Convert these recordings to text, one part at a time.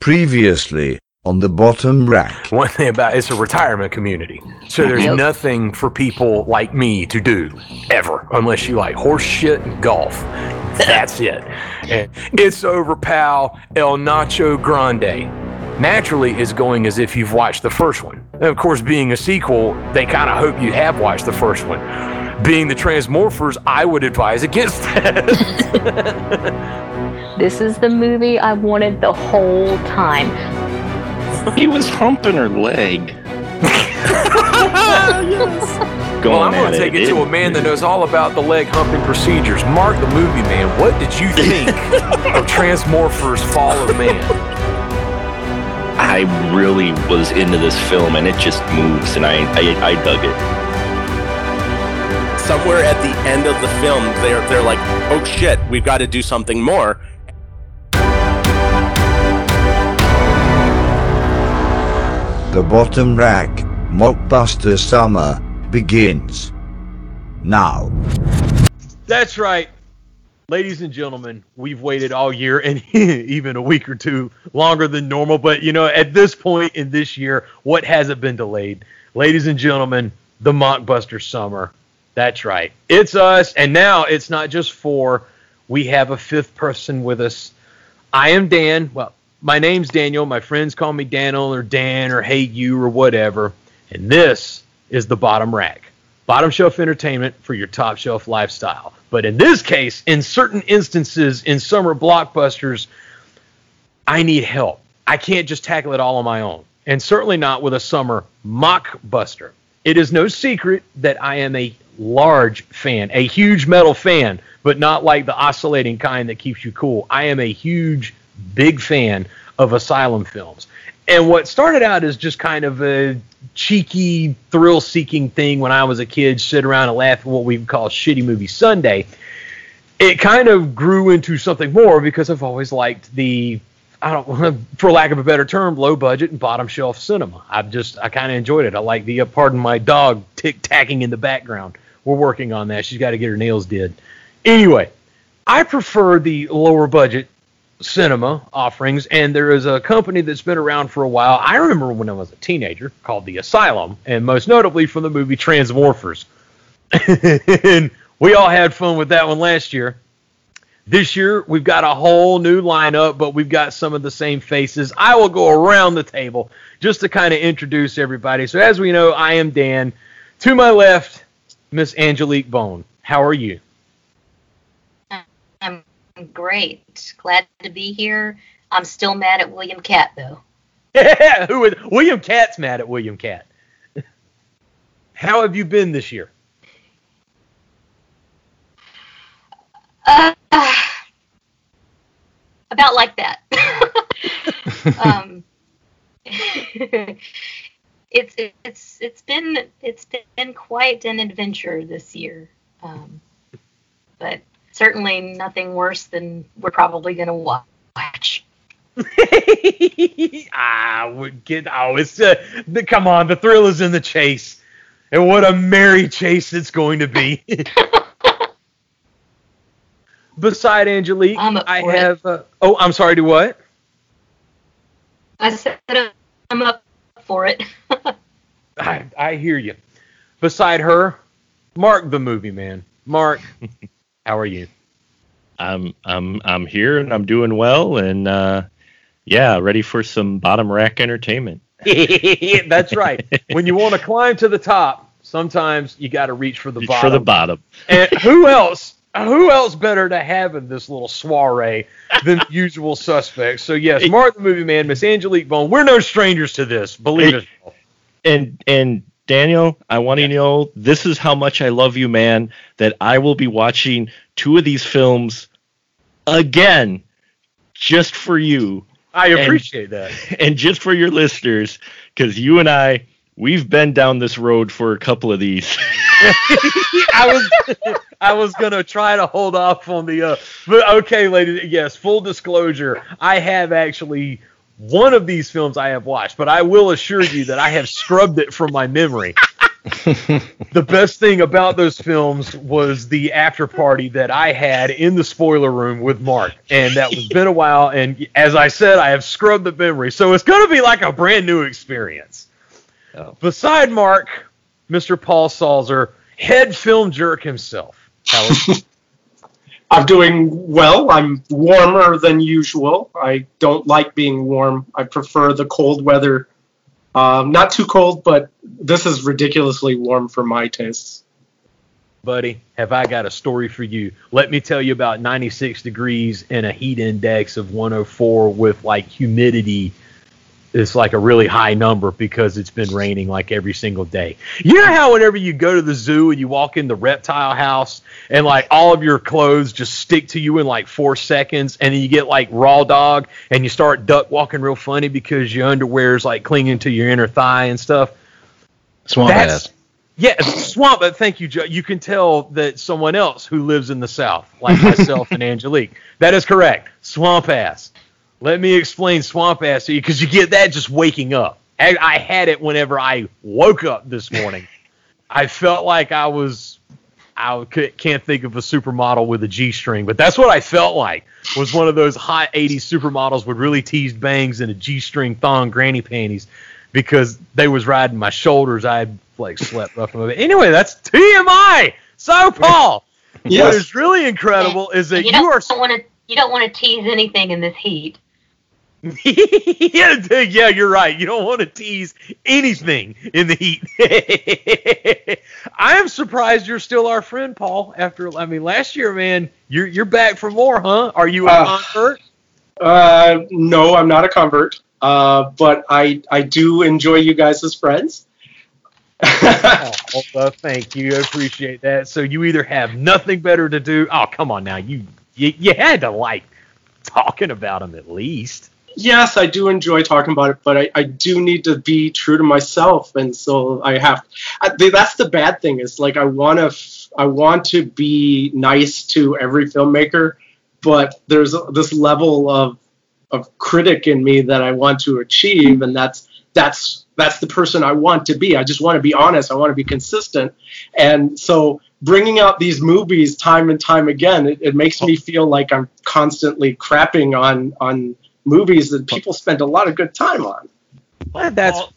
Previously on the bottom rack. One thing about it's a retirement community, so there's Yep. nothing for people like me to do ever, unless you like horse shit and golf. That's it. And it's over, pal. El Nacho Grande. Naturally, is going as if you've watched the first one. And of course, being a sequel, they kind of hope you have watched the first one. Being the Transmorphers, I would advise against that. This is the movie I wanted the whole time. He was humping her leg. Oh, going Well, I'm going to take it it. to a man that knows all about the leg humping procedures. Mark the movie man. What did you think of Transmorphers Fall of Man? I really was into this film, and it just moves, and I I, I dug it. somewhere at the end of the film, they're they're like, "Oh shit, we've got to do something more." The bottom rack mockbuster summer begins now. That's right. Ladies and gentlemen, we've waited all year and even a week or two longer than normal. But, you know, at this point in this year, what hasn't been delayed? Ladies and gentlemen, the Mockbuster Summer. That's right. It's us. And now it's not just four. We have a fifth person with us. I am Dan. Well, my name's Daniel. My friends call me Daniel or Dan or Hey You or whatever. And this is the Bottom Rack. Bottom shelf entertainment for your top shelf lifestyle. But in this case, in certain instances in summer blockbusters, I need help. I can't just tackle it all on my own. And certainly not with a summer mockbuster. It is no secret that I am a large fan, a huge metal fan, but not like the oscillating kind that keeps you cool. I am a huge, big fan of Asylum films. And what started out as just kind of a cheeky, thrill seeking thing when I was a kid, sit around and laugh at what we call Shitty Movie Sunday, it kind of grew into something more because I've always liked the I don't, for lack of a better term, low budget and bottom shelf cinema. I've just, I kind of enjoyed it. I like the, uh, pardon my dog tick tacking in the background. We're working on that. She's got to get her nails did. Anyway, I prefer the lower budget cinema offerings, and there is a company that's been around for a while. I remember when I was a teenager called The Asylum, and most notably from the movie Transmorphers. and we all had fun with that one last year. This year, we've got a whole new lineup, but we've got some of the same faces. I will go around the table just to kind of introduce everybody. So, as we know, I am Dan. To my left, Miss Angelique Bone. How are you? I'm great. Glad to be here. I'm still mad at William Katt though. Who is William Katt's mad at William Katt? How have you been this year? Uh, about like that. um, it's it's it's been it's been quite an adventure this year, um, but certainly nothing worse than we're probably going to watch. ah, would get oh, it's uh, the, come on, the thrill is in the chase, and what a merry chase it's going to be. Beside Angelique, I'm I have. Uh, oh, I'm sorry. Do what? I said I'm up for it. I, I hear you. Beside her, Mark the movie man. Mark, how are you? I'm I'm I'm here, and I'm doing well, and uh, yeah, ready for some bottom rack entertainment. That's right. When you want to climb to the top, sometimes you got to reach for the Reach bottom. for the bottom. and who else? Who else better to have in this little soiree than the usual suspects? So yes, Mark the movie man, Miss Angelique Bone. We're no strangers to this. Believe it. And and Daniel, I want you to know this is how much I love you, man. That I will be watching two of these films again, just for you I And- appreciate that. and just for your listeners, because you and I, we've been down this road for a couple of these. I was I was gonna try to hold off on the uh but okay, ladies yes, full disclosure, I have actually one of these films I have watched, but I will assure you that I have scrubbed it from my memory. the best thing about those films was the after party that I had in the spoiler room with Mark, and that was been a while. And as I said, I have scrubbed the memory, so it's going to be like a brand new experience. Oh. Beside Mark, Mr. Paul Salzer, head film jerk himself. Howard. I'm doing well. I'm warmer than usual. I don't like being warm. I prefer the cold weather. Um, not too cold, but this is ridiculously warm for my tastes. buddy, have I got a story for you. Let me tell you about 96 degrees and a heat index of 104 with like humidity. It's like a really high number because it's been raining like every single day. You know how whenever you go to the zoo and you walk in the reptile house and like all of your clothes just stick to you in like four seconds and then you get like raw dog and you start duck walking real funny because your underwear is like clinging to your inner thigh and stuff? Swamp That's- ass. Yeah, swamp. But thank you, Joe. You can tell that someone else who lives in the South, like myself and Angelique. That is correct. Swamp ass. Let me explain swamp ass to you because you get that just waking up. I, I had it whenever I woke up this morning. I felt like I was. I can't think of a supermodel with a G string, but that's what I felt like. Was one of those hot '80s supermodels with really teased bangs and a G string thong granny panties because they was riding my shoulders. I had like slept rough of it. Anyway, that's TMI. So Paul, what Yes. is really incredible is that you you, are. want to you don't want to tease anything in this heat. Yeah, yeah, you're right. You don't want to tease anything in the heat. I am surprised you're still our friend, Paul. After I mean, last year, man, you're you're back for more, huh? Are you a Uh, convert? Uh, no, I'm not a convert, uh, but I I do enjoy you guys as friends. Oh, well, thank you. I appreciate that. So you either have nothing better to do. Oh, come on now. You you, you had to like talking about them at least. Yes, I do enjoy talking about it, but I, I do need to be true to myself, and so I have. I, that's the bad thing is like I want to I want to be nice to every filmmaker, but there's this level of of critic in me that I want to achieve, and that's that's that's the person I want to be. I just want to be honest. I want to be consistent, and so bringing out these movies time and time again, it, it makes me feel like I'm constantly crapping on on movies that people spend a lot of good time on. Well, that's Paul-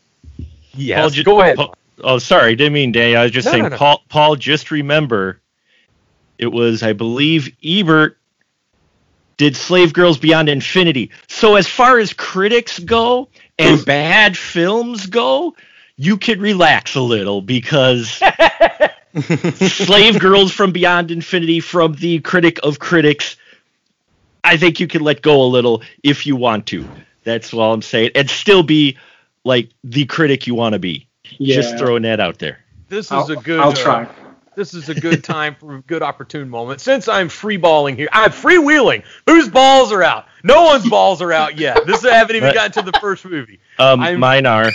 yes. Paul, ju- go ahead. Paul- oh, sorry, didn't mean Day. I was just No, saying, no, no. Paul. Paul, just remember, it was, I believe, Ebert did Slave Girls Beyond Infinity. So as far as critics go and bad films go, you could relax a little because Slave Girls from Beyond Infinity from the critic of critics. I think you can let go a little if you want to. That's all I'm saying, and still be like the critic you want to be. Yeah, Just throwing that out there. This is I'll, a good. I'll uh, try. this is a good time for a good opportune moment. Since I'm freeballing here, I'm freewheeling. Whose balls are out? No one's balls are out yet. This I haven't even gotten to the first movie. Um, I'm- mine are.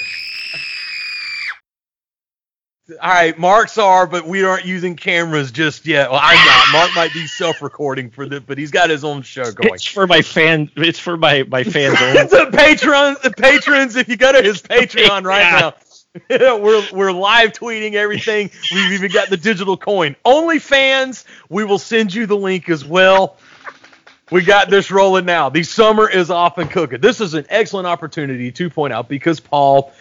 All right, Mark's are, but we aren't using cameras just yet. Well, I'm not. Mark might be self-recording for this, but he's got his own show going. It's for my fan. It's for my my fans. It's a Patreon, the patrons. If you go to his Patreon right now, we're we're live tweeting everything. We've even got the digital coin. Only fans, we will send you the link as well. We got this rolling now. The summer is off and cooking. This is an excellent opportunity to point out because Paul,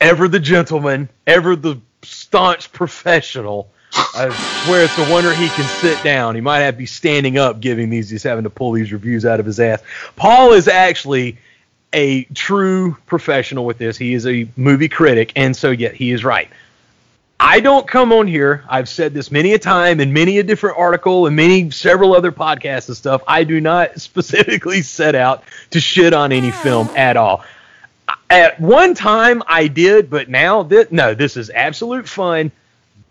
ever the gentleman, ever the staunch professional. I swear it's a wonder he can sit down. He might have to be standing up giving these. He's having to pull these reviews out of his ass. Paul is actually a true professional with this. He is a movie critic, and so yet he is right. I don't come on here. I've said this many a time in many a different article and many several other podcasts and stuff. I do not specifically set out to shit on any film at all. At one time I did, but now that no, this is absolute fun.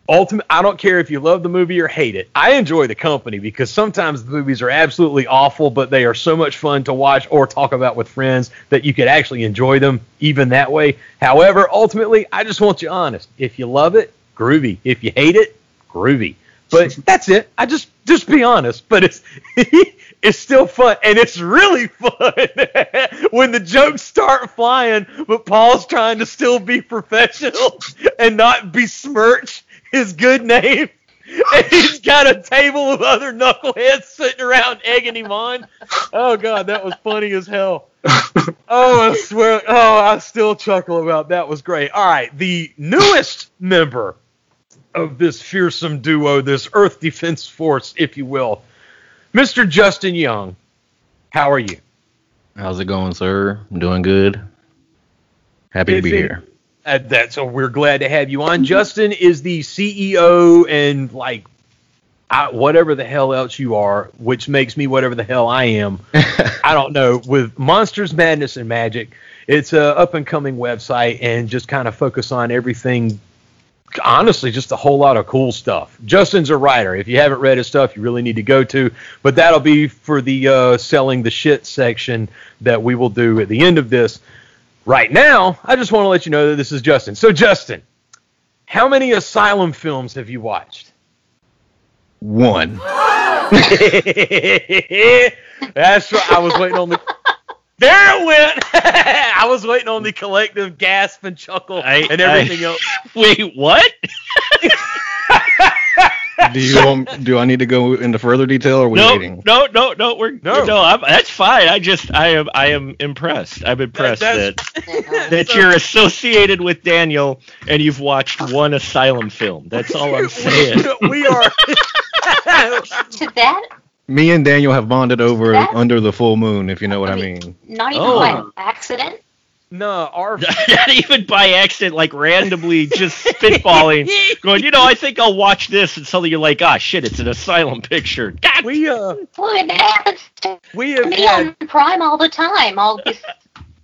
Ultimate, I don't care if you love the movie or hate it. I enjoy the company because sometimes the movies are absolutely awful, but they are so much fun to watch or talk about with friends that you could actually enjoy them even that way. However, ultimately, I just want you honest. If you love it, groovy. If you hate it, groovy. But that's it. I just just be honest. But it's it's still fun, and it's really fun when the jokes start flying, but Paul's trying to still be professional and not besmirch his good name. And he's got a table of other knuckleheads sitting around egging him on. Oh god, that was funny as hell. Oh, I swear. Oh, I still chuckle about that. Was great. All right, the newest member of this fearsome duo, this Earth Defense Force, if you will, Mr. Justin Young. How are you? How's it going, sir? I'm doing good. Happy to be Busy? here. Uh, that's so we're glad to have you on. Justin is the CEO and like I, whatever the hell else you are, which makes me whatever the hell I am. I don't know. With Monsters, Madness, and Magic, it's a up and coming website and just kind of focus on everything. Honestly, just a whole lot of cool stuff. Justin's a writer. If you haven't read his stuff, you really need to go to. But that'll be for the uh, selling the shit section that we will do at the end of this. Right now, I just want to let you know that this is Justin. So, Justin, how many Asylum films have you watched? One. That's right. I was waiting on the. There it went. I was waiting on the collective gasp and chuckle I- and everything else. Wait, what? Do you want, do I need to go into further detail or are we no, waiting? no, no, no. We're No. no. I'm, that's fine. I just, I am, I am impressed. I'm impressed that that's- that, So- you're associated with Daniel and you've watched one Asylum film. That's all I'm saying. we are. To that, Me and Daniel have bonded over That- under the full moon, if you know what I I mean. mean- not even Oh. by accident. no, our. Not even by accident, like randomly just spitballing, going, you know, I think I'll watch this, and suddenly you're like, ah, shit, it's an Asylum picture. God We uh, Well, it happens to we have me had on Prime all the time. All this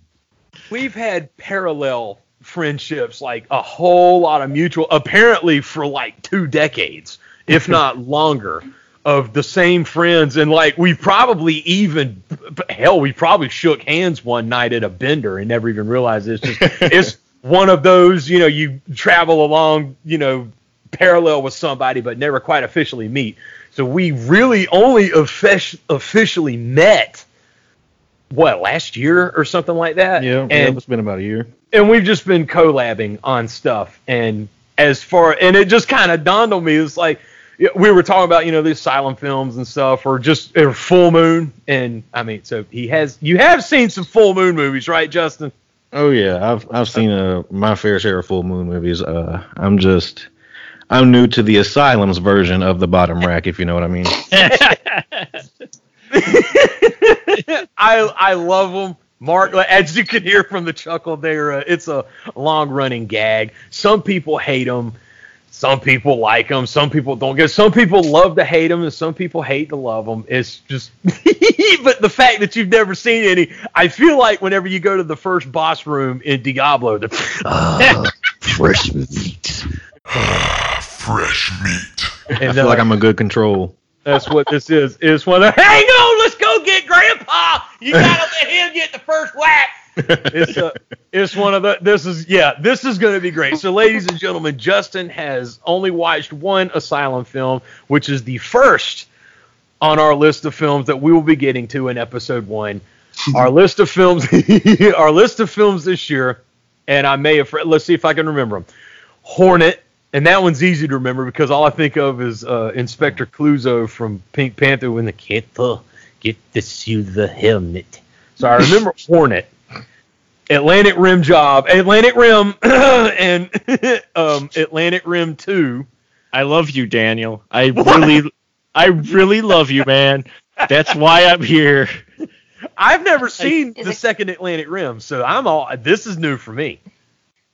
we've had parallel friendships, like a whole lot of mutual, apparently for like two decades, if not longer, of the same friends. And like we probably even, hell, we probably shook hands one night at a bender and never even realized it's just, it's one of those, you know, you travel along, you know, parallel with somebody, but never quite officially meet. So we really only offic- officially met. What last year or something like that? Yeah, yeah, and it's been about a year. and we've just been collabing on stuff and as far and it just kind of dawned on me it's like yeah, we were talking about you know the asylum films and stuff or just or full moon and i mean so he has you have seen some full moon movies right justin Oh yeah, I've I've seen uh, my fair share of full moon movies. Uh, I'm just I'm new to the Asylum's version of the bottom rack, if you know what I mean. i i love them mark as you can hear from the chuckle there uh, it's a long running gag some people hate them some people like them some people don't get some people love to hate them and some people hate to love them it's just but the fact that you've never seen any i feel like whenever you go to the first boss room in diablo the, fresh meat. Fresh meat. and I uh, feel like I'm a good control. That's what this is. It's one of the, hang on, let's go get Grandpa. You gotta let him get the first whack. It's uh, it's one of the. This is yeah. This is going to be great. So, ladies and gentlemen, Justin has only watched one Asylum film, which is the first on our list of films that we will be getting to in episode one. our list of films, our list of films this year, and I may have. Let's see if I can remember them. Hornet, and that one's easy to remember because all I think of is uh, Inspector Clouseau from Pink Panther when the kid get the get the helmet. So I remember Hornet, Atlantic Rim Job, Atlantic Rim, and um, Atlantic Rim Two. I love you, Daniel. I really, I really love you, man. That's why I'm here. I've never seen Is the it- second Atlantic Rim, so I'm all. This is new for me.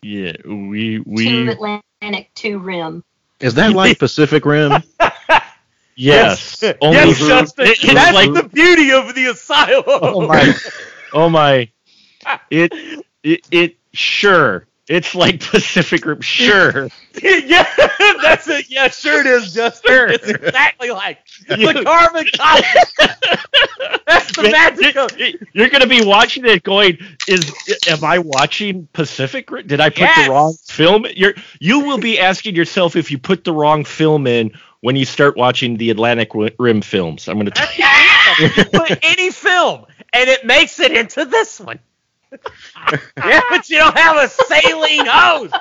Yeah, we Two we Atlantic, two rim. Is that like Pacific Rim? yes. yes, yes, Justin. That's like the beauty of the asylum. oh my, oh my, it it it sure. It's like Pacific Rim. Sure. yeah, that's it. Yeah, sure it is, Justin. It's exactly like the carbon copy. That's the magic of You're gonna be watching it, going, "Is am I watching Pacific Rim? Did I put Yes. the wrong film?" You're you will be asking yourself if you put the wrong film in when you start watching the Atlantic Rim films. I'm gonna. Tell you. You put any film, and it makes it into this one. Yeah, but you don't have a saline hose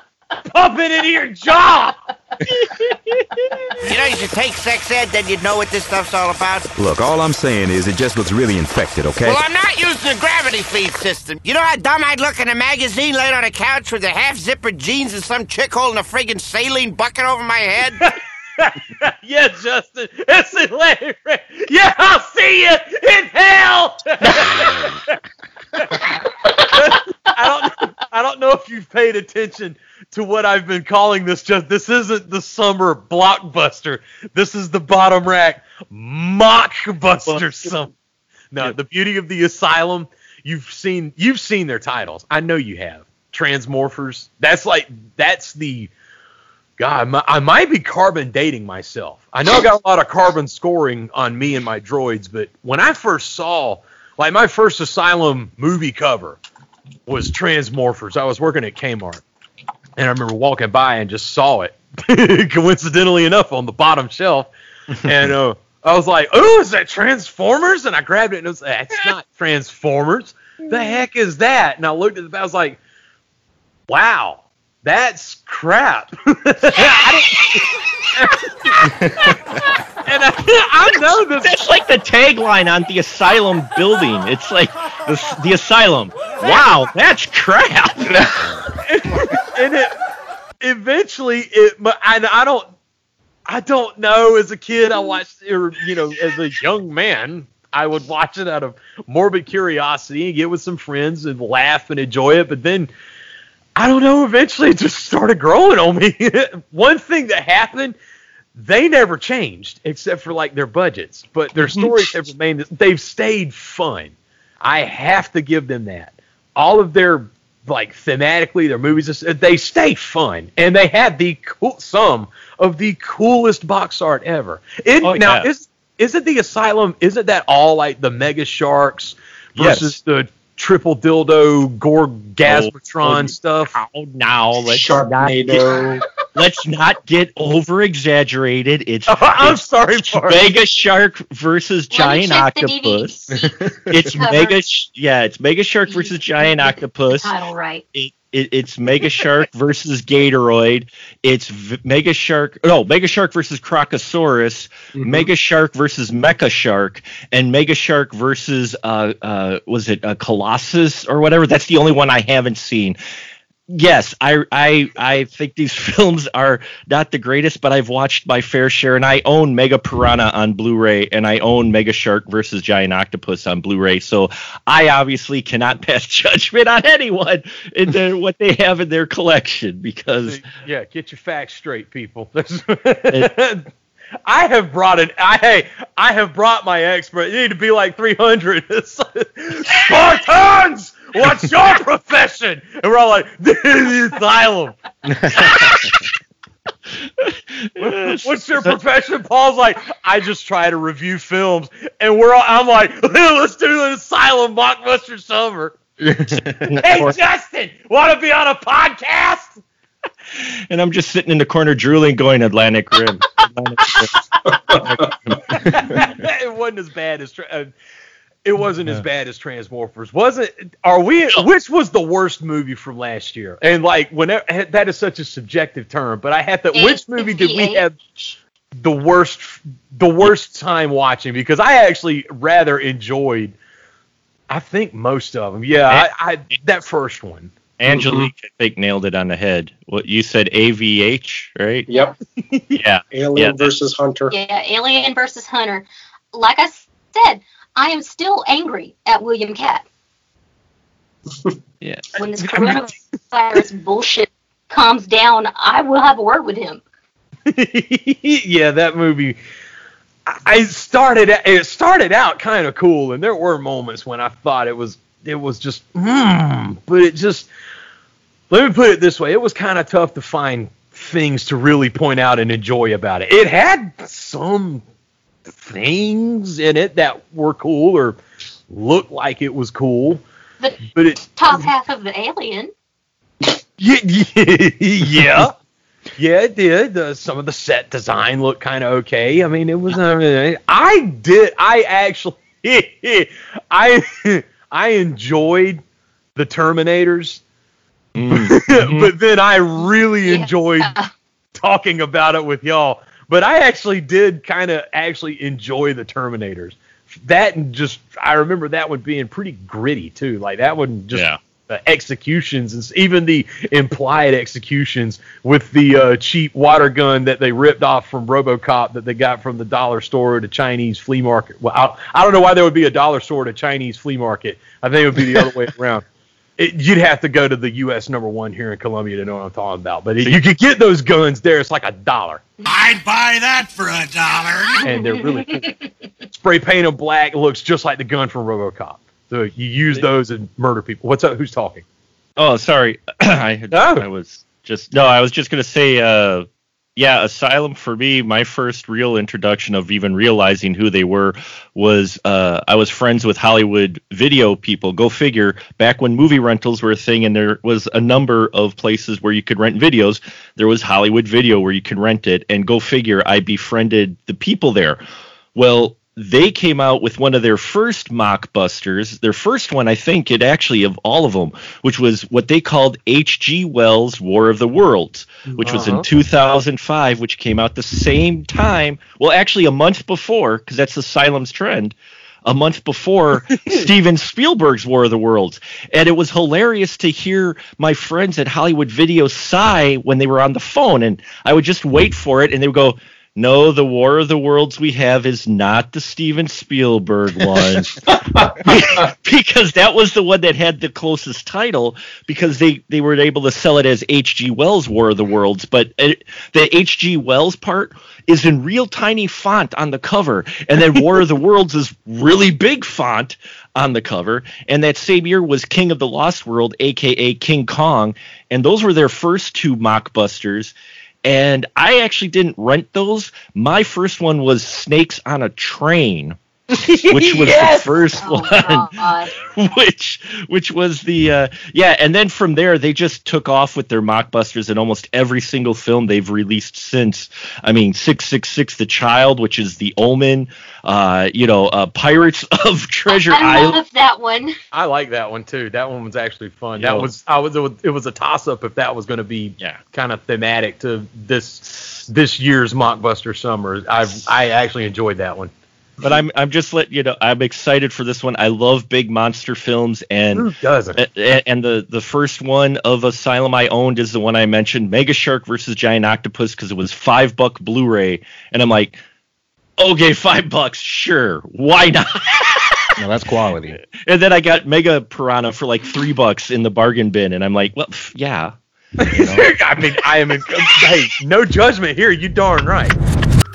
pumping into your jaw. You know, you should take sex ed, then you'd know what this stuff's all about. Look, all I'm saying is it just looks really infected, okay? Well, I'm not using the gravity feed system. You know how dumb I'd look in a magazine laid on a couch with a half zippered jeans and some chick holding a friggin' saline bucket over my head? yeah, Justin, it's hilarious. Yeah, I'll see you in hell. I don't. I don't know if you've paid attention to what I've been calling this. Just this isn't the summer blockbuster. This is the bottom rack mockbuster. Some. No, the beauty of the asylum. You've seen. You've seen their titles. I know you have. Transmorphers. That's like. That's the. God, I might be carbon dating myself. I know I got a lot of carbon scoring on me and my droids, but when I first saw, like, my first Asylum movie cover was Transmorphers. I was working at Kmart, and I remember walking by and just saw it, coincidentally enough, on the bottom shelf, and uh, I was like, "Oh, is that Transformers?" And I grabbed it, and it was, "That's not Transformers. The heck is that?" And I looked at the, I was like, "Wow." That's crap. I and I, I know this. That's like the tagline on the asylum building. It's like the, the asylum. Wow, that's crap. and it eventually it but and I don't I don't know as a kid I watched or you know as a young man I would watch it out of morbid curiosity and get with some friends and laugh and enjoy it but then I don't know eventually it just started growing on me. One thing that happened they never changed except for like their budgets but their mm-hmm. stories have remained they've stayed fun. I have to give them that. All of their like thematically their movies they stay fun and they had the cool some of the coolest box art ever. It, Oh, now yeah. is isn't the asylum isn't that all like the mega sharks Yes. versus the triple dildo gorgasmatron Oh, stuff Oh, now let's not get, let's not get over exaggerated. It's i'm it's sorry for Mega Shark versus Giant Octopus. It's cover. Mega, yeah, it's Mega Shark versus Giant Octopus. Title right. It, it, it's Mega Shark versus Gatoroid. It's v- Mega Shark. No, Mega Shark versus Crocosaurus. Mega Shark versus Mecha Shark, and Mega Shark versus uh uh was it uh, Colossus or whatever? That's the only one I haven't seen. Yes, I I I think these films are not the greatest, but I've watched my fair share, and I own Mega Piranha on Blu-ray, and I own Mega Shark versus Giant Octopus on Blu-ray. So I obviously cannot pass judgment on anyone in their, what they have in their collection because yeah get your facts straight people I have brought it. I hey, I have brought my expert. You need to be like 300. Spartans, what's your profession? And we're all like, the asylum. What's your profession? Paul's like, I just try to review films, and we're all. I'm like, let's do an asylum blockbuster summer. Hey, Justin, want to be on a podcast? and I'm just sitting in the corner drooling, going Atlantic Rim. Atlantic Rim. it wasn't as bad as tra- uh, it wasn't as bad as Transmorphers. Wasn't? Are we? Which was the worst movie from last year? And like, whenever that is such a subjective term, but I had to. Which movie did we have the worst? The worst time watching because I actually rather enjoyed. I think most of them. Yeah, I, I that first one. Angelique, I think, nailed it on the head. What you said, AVH, right? Yep. Yeah. Alien Yeah, versus Hunter. Yeah, Alien versus Hunter. Like I said, I am still angry at William Katt. Yeah. When this coronavirus bullshit calms down, I will have a word with him. yeah, that movie. I started. It started out kind of cool, and there were moments when I thought it was. It was just, mm, but it just. Let me put it this way: it was kind of tough to find things to really point out and enjoy about it. It had some things in it that were cool or looked like it was cool, The but it top half of the Alien. yeah, yeah, yeah, yeah, it did. Uh, some of the set design looked kind of okay. I mean, it was. Uh, I did. I actually, I I enjoyed the Terminators, Mm-hmm. but then I really enjoyed talking about it with y'all. But I actually did kind of actually enjoy the Terminators. That and just I remember that one being pretty gritty too. Like that one just Yeah. uh, executions and even the implied executions with the uh, cheap water gun that they ripped off from RoboCop that they got from the dollar store at a Chinese flea market. Well, I, I don't know why there would be a dollar store at a Chinese flea market. I think it would be the other way around. It, you'd have to go to the U.S. number one here in Columbia to know what I'm talking about. But you could get those guns there. It's like a dollar, I'd buy that for a dollar. and they're really cool. Spray paint them black. Looks just like the gun from RoboCop. So you use those and murder people. What's up? Who's talking? Oh, sorry. I had, I was just no. I was just gonna say, uh, yeah, Asylum for me. My first real introduction of even realizing who they were was uh, I was friends with Hollywood video people. Go figure. Back when movie rentals were a thing, and there was a number of places where you could rent videos. There was Hollywood Video where you could rent it, and go figure. I befriended the people there. Well, they came out with one of their first mockbusters. Their first one, I think, it actually of all of them, which was what they called H.G. Wells' War of the Worlds, which was in Uh-huh. 2005, which came out the same time. Well, actually, a month before, because that's Asylum's trend. A month before Steven Spielberg's War of the Worlds. And it was hilarious to hear my friends at Hollywood Video sigh when they were on the phone. And I would just wait for it, and they would go, no, the War of the Worlds we have is not the Steven Spielberg one. because that was the one that had the closest title because they, they were able to sell it as H.G. Wells' War of the Worlds. But it, the H.G. Wells part is in real tiny font on the cover. And then War of the Worlds is really big font on the cover. And that same year was King of the Lost World, aka King Kong. And those were their first two mockbusters and I actually didn't rent those. My first one was Snakes on a Train, which was Yes! the first Oh, one, God. which which was the uh, yeah. And then from there, they just took off with their mockbusters in almost every single film they've released since. I mean, Six Six Six, The Child, which is The Omen. Uh, you know, uh, Pirates of Treasure I Island. love that one. I like that one too. That one was actually fun. Yeah. That was I it was, it was a toss up if that was going to be Yeah. kind of thematic to this this year's mockbuster summer. I I actually enjoyed that one. But I'm I'm just let you know I'm excited for this one. I love big monster films and Who doesn't? A- a- And the the first one of Asylum I owned is the one I mentioned, Mega Shark versus Giant Octopus, because it was five buck Blu-ray, and I'm like, okay, five bucks, sure, why not? No, that's quality. and then I got Mega Piranha for like three bucks in the bargain bin, and I'm like, well, pff, yeah. I mean, I am in. hey, no judgment here. You darn right.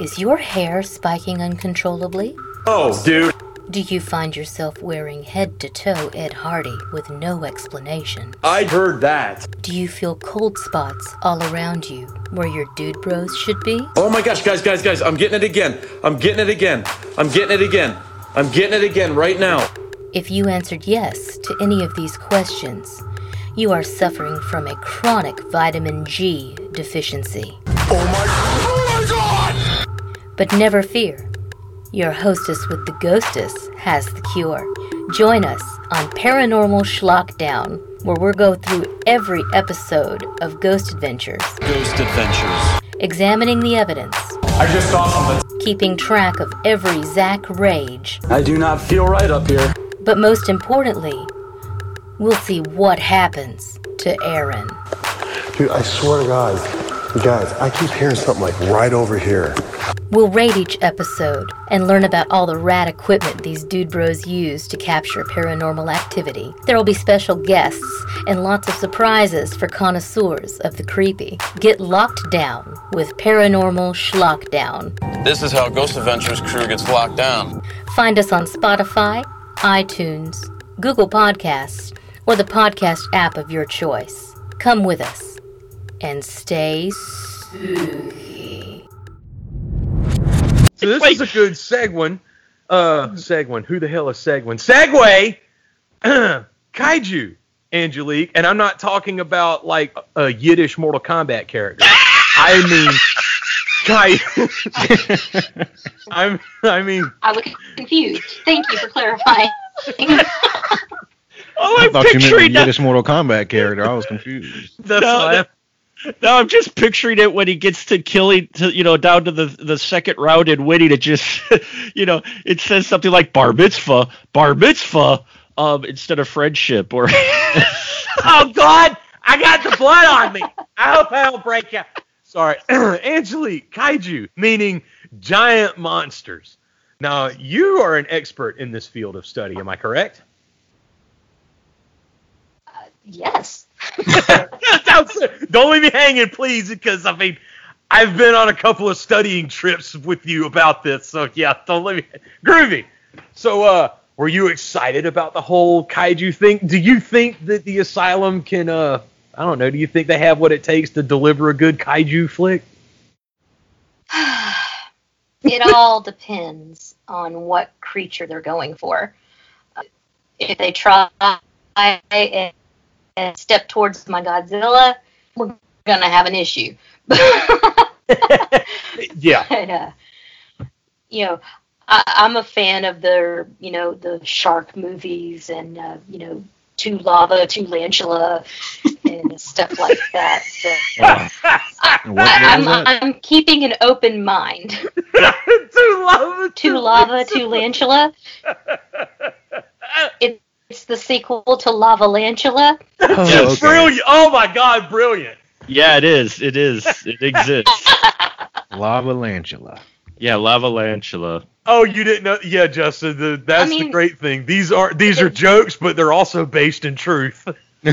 Is your hair spiking uncontrollably? Oh, dude. Do you find yourself wearing head to toe Ed Hardy with no explanation? I heard that. Do you feel cold spots all around you where your dude bros should be? Oh my gosh, guys, guys, guys, I'm getting it again. I'm getting it again. I'm getting it again. I'm getting it again right now. If you answered yes to any of these questions, you are suffering from a chronic vitamin G deficiency. Oh my, god! But never fear. Your hostess with the ghostess has the cure. Join us on Paranormal Schlockdown, where we'll go through every episode of Ghost Adventures, Ghost Adventures. examining the evidence, I just saw something. keeping track of every Zak rage, I do not feel right up here. but most importantly, we'll see what happens to Aaron. Dude, I swear to God. Guys, I keep hearing something like right over here. We'll rate each episode and learn about all the rad equipment these dude bros use to capture paranormal activity. There will be special guests and lots of surprises for connoisseurs of the creepy. Get locked down with Paranormal Schlockdown. This is how Ghost Adventures crew gets locked down. Find us on Spotify, iTunes, Google Podcasts, or the podcast app of your choice. Come with us and stay spooky. So this is a good segment. Uh, segment. Who the hell is segment? Segway. Kaiju, Angelique, and I'm not talking about like a Yiddish Mortal Kombat character. I mean Kai. I'm. I mean, I was confused. Thank you for clarifying. Oh, I I'm thought you meant the picturing that. Yiddish Mortal Kombat character. I was confused. that's No, why. No, I'm just picturing it when he gets to killing, to, you know, down to the the second round and winning. It just, you know, it says something like bar mitzvah, bar mitzvah, um, instead of friendship or. oh God, I got the blood on me. I hope I don't break out. Sorry, Angelique, kaiju meaning giant monsters. Now you are an expert in this field of study. Am I correct? yes. don't leave me hanging, please, because I mean, I've been on a couple of studying trips with you about this. So yeah, don't let me. Groovy. So, uh, were you excited about the whole kaiju thing? Do you think that the asylum can, uh, I don't know, do you think they have what it takes to deliver a good kaiju flick? it all depends on what creature they're going for. If they try and, and step towards my Godzilla, we're gonna have an issue. Yeah. But, uh, you know, I, I'm a fan of the, you know, the shark movies and, uh, you know, to lava, to lantula, and stuff like that. So I, was I'm? I'm keeping an open mind. to lava, to lava, to lantula. It, it's the sequel to Lava Lantula. Oh, okay. Brilliant. Oh my God, brilliant. yeah, it is. It is. It exists. Lava Lantula. Yeah, lava lantula. Oh, you didn't know? Yeah, Justin. The, that's the mean- great thing. These are these are jokes, but they're also based in truth.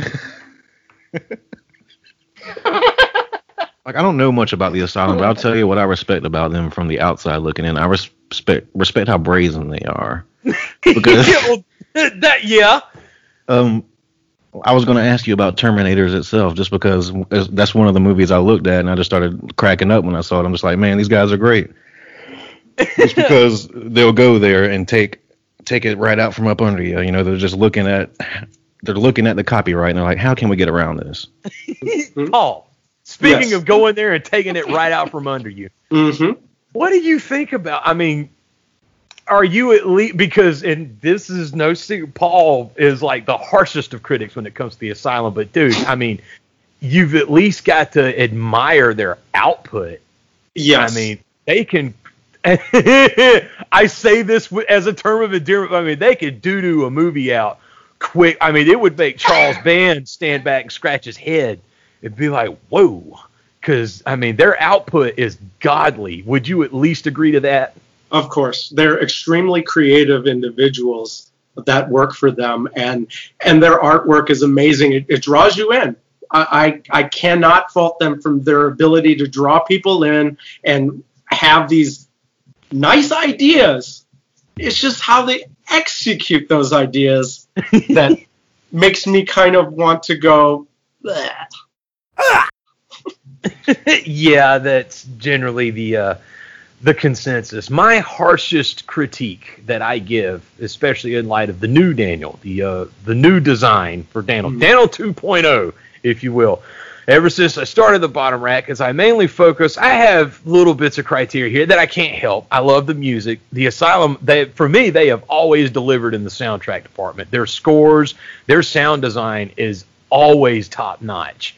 Like I don't know much about the asylum, but I'll tell you what I respect about them from the outside looking in. I respect respect how brazen they are. Because yeah, well, that yeah. um, I was going to ask you about Terminators itself, just because that's one of the movies I looked at, and I just started cracking up when I saw it. I'm just like, man, these guys are great. Just because they'll go there and take take it right out from up under you. You know, they're just looking at they're looking at the copyright, and they're like, how can we get around this? Paul, speaking Yes. of going there and taking it right out from under you, Mm-hmm. what do you think about? I mean, are you at least because and this is no secret. Paul is like the harshest of critics when it comes to the asylum, but dude, I mean, you've at least got to admire their output. yeah I mean, they can. I say this as a term of endearment. I mean, they could doo doo a movie out quick. I mean, it would make Charles Band stand back and scratch his head. It'd be like, whoa. Because, I mean, their output is godly. Would you at least agree to that? Of course, they're extremely creative individuals that work for them, and and their artwork is amazing. It, it draws you in. I, I I cannot fault them from their ability to draw people in and have these nice ideas. It's just how they execute those ideas that makes me kind of want to go. Yeah, that's generally the uh, the consensus. My harshest critique that I give, especially in light of the new Daniel, the uh, the new design for Daniel, Daniel 2.0, if you will. Ever since I started the bottom rack, as I mainly focus, I have little bits of criteria here that I can't help. I love the music. The Asylum, they for me, they have always delivered in the soundtrack department. Their scores, their sound design is always top notch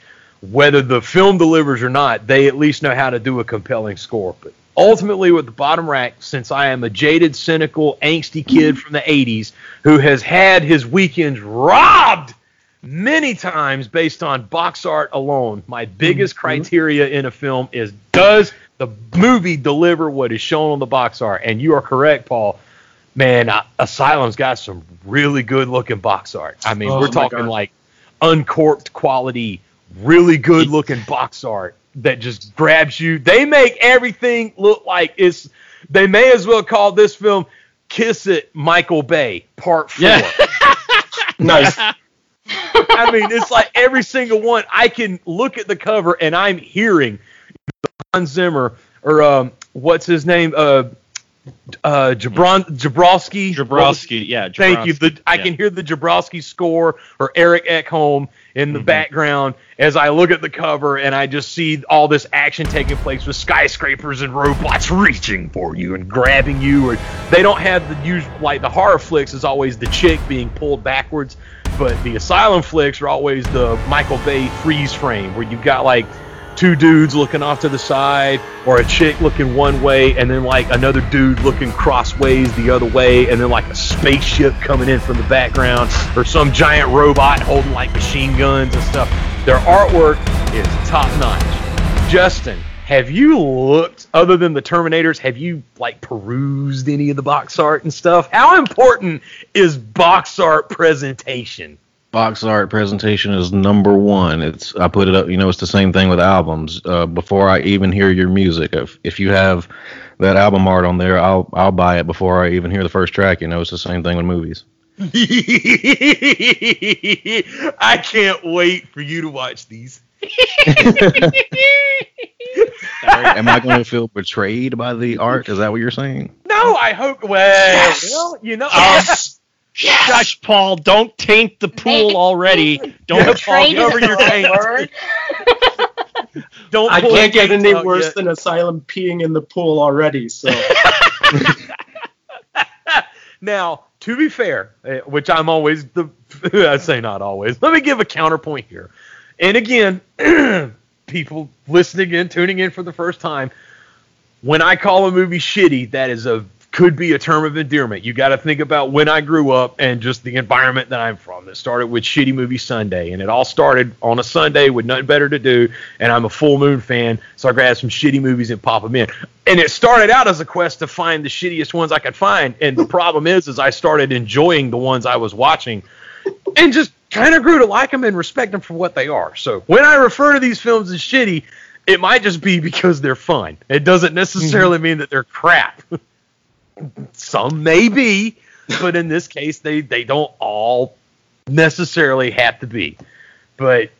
whether the film delivers or not, they at least know how to do a compelling score. But ultimately, with the bottom rack, since I am a jaded, cynical, angsty kid from the 80s who has had his weekends robbed many times based on box art alone, my biggest criteria in a film is does the movie deliver what is shown on the box art? And you are correct, Paul. Man, Asylum's got some really good looking box art. I mean, Oh we're talking like uncorked quality, really good looking box art that just grabs you. They make everything look like it's. They may as well call this film "Kiss It, Michael Bay" Part Four. Yeah. Nice. I mean, it's like every single one. I can look at the cover and I'm hearing Hans Zimmer or um, what's his name? Uh, uh, Jabron Jabrowski. Jabrowski, yeah. Thank you. The, I yeah. can hear the Jabrowski score or Eric Ekholm in Mm-hmm. the background as I look at the cover and I just see all this action taking place with skyscrapers and robots reaching for you and grabbing you. Or they don't have the usual like the horror flicks is always the chick being pulled backwards, but the asylum flicks are always the Michael Bay freeze frame where you've got like two dudes looking off to the side or a chick looking one way and then like another dude looking crossways the other way and then like a spaceship coming in from the background or some giant robot holding like machine guns and stuff. Their artwork is top notch justin have you looked other than the terminators have you like perused any of the box art and stuff? How important is box art presentation box art presentation is number one. It's I put it up. You know, it's the same thing with albums. Uh, before I even hear your music, if if you have that album art on there, I'll I'll buy it before I even hear the first track. You know, it's the same thing with movies. I can't wait for you to watch these. Am I going to feel betrayed by the art? Is that what you're saying? No, I hope. Well, well you know. Shush, Paul. Don't taint the pool already. Don't Yeah, Paul, cover your taint. Don't. I can't get any worse yet. than Asylum peeing in the pool already. So Now, to be fair, eh, which I'm always the I say not always. Let me give a counterpoint here. And again, people listening in, tuning in for the first time, when I call a movie shitty, that is a could be a term of endearment. You got to think about when I grew up and just the environment that I'm from. It started with Shitty Movie Sunday, and it all started on a Sunday with nothing better to do. And I'm a Full Moon fan, so I grabbed some shitty movies and pop them in. And it started out as a quest to find the shittiest ones I could find. And the problem is, is I started enjoying the ones I was watching, and just kind of grew to like them and respect them for what they are. So when I refer to these films as shitty, it might just be because they're fun. It doesn't necessarily mm-hmm. mean that they're crap. Some may be, but in this case, they they don't all necessarily have to be. But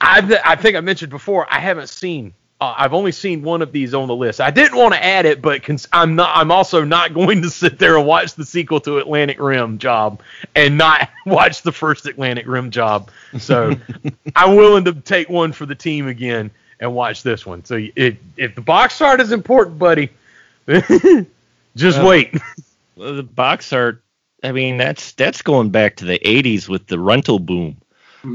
I I think I mentioned before I haven't seen. Uh, I've only seen one of these on the list. I didn't want to add it, but cons- I'm not. I'm also not going to sit there and watch the sequel to Atlantic Rim Job and not watch the first Atlantic Rim Job. So I'm willing to take one for the team again and watch this one. So it, if the box art is important, buddy, just Well, wait. The box art. I mean, that's that's going back to the '80s with the rental boom.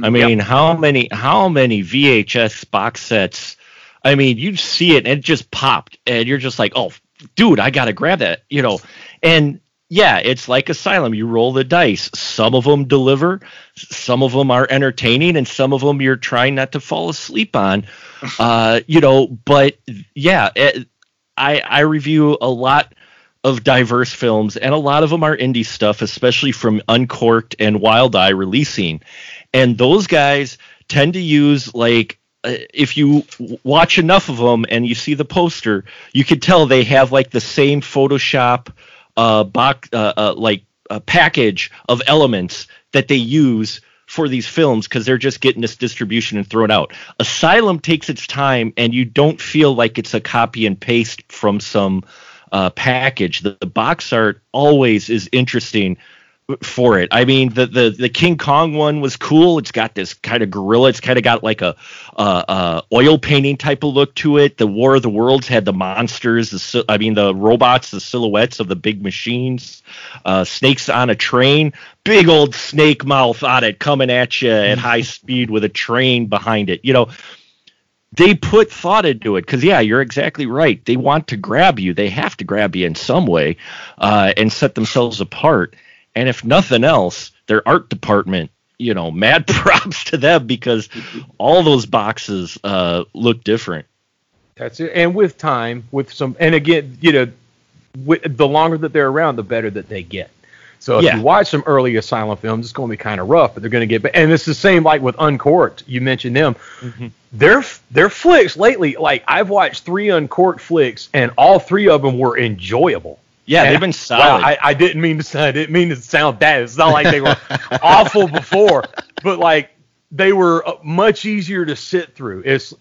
I mean, how many how many VHS box sets? I mean, you see it and it just popped, and you're just like, oh, dude, I gotta grab that, you know. And yeah, it's like Asylum. You roll the dice. Some of them deliver, some of them are entertaining, and some of them you're trying not to fall asleep on. Uh, you know, but yeah, it, I I review a lot of diverse films, and a lot of them are indie stuff, especially from Uncorked and Wild Eye releasing. And those guys tend to use like uh, if you watch enough of them and you see the poster, you can tell they have like the same Photoshop uh, box uh, uh, like uh, package of elements that they use for these films because they're just getting this distribution and thrown out. Asylum takes its time, and you don't feel like it's a copy and paste from some uh, package. The, the box art always is interesting for it. I mean, the, the the King Kong one was cool. It's got this kind of gorilla. It's kind of got like a uh, uh, oil painting type of look to it. The War of the Worlds had the monsters. The I mean, the robots, the silhouettes of the big machines. Uh, snakes on a train. Big old snake mouth on it, coming at you at high speed with a train behind it. You know, they put thought into it because yeah you're exactly right they want to grab you they have to grab you in some way uh, and set themselves apart and if nothing else their art department you know mad props to them because all those boxes uh, look different That's it. And with time, with some, and again, you know, with, the longer that they're around, the better that they get. So if Yeah. you watch some early Asylum films, it's going to be kind of rough, but they're going to get. And it's the same like with Uncorked. You mentioned them. Their their flicks lately, like I've watched three Uncorked flicks, and all three of them were enjoyable. Yeah, they've And- been wow, solid. I, I didn't mean to say. I didn't mean to sound bad. It's not like they were awful before, but like they were uh, much easier to sit through. It's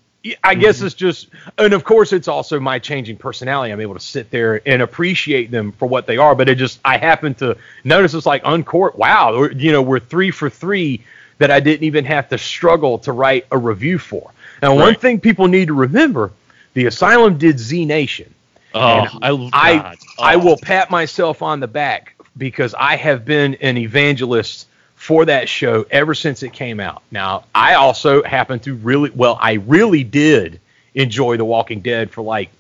I guess mm-hmm. it's just, and of course, it's also my changing personality. I'm able to sit there and appreciate them for what they are. But it just, I happen to notice it's like Uncorked. Wow, you know, we're three for three that I didn't even have to struggle to write a review for. Now, one thing people need to remember: the Asylum did Z Nation. Oh, I, I God. I Oh. will pat myself on the back because I have been an evangelist for that show ever since it came out. Now, I also happen to really well, I really did enjoy The Walking Dead for like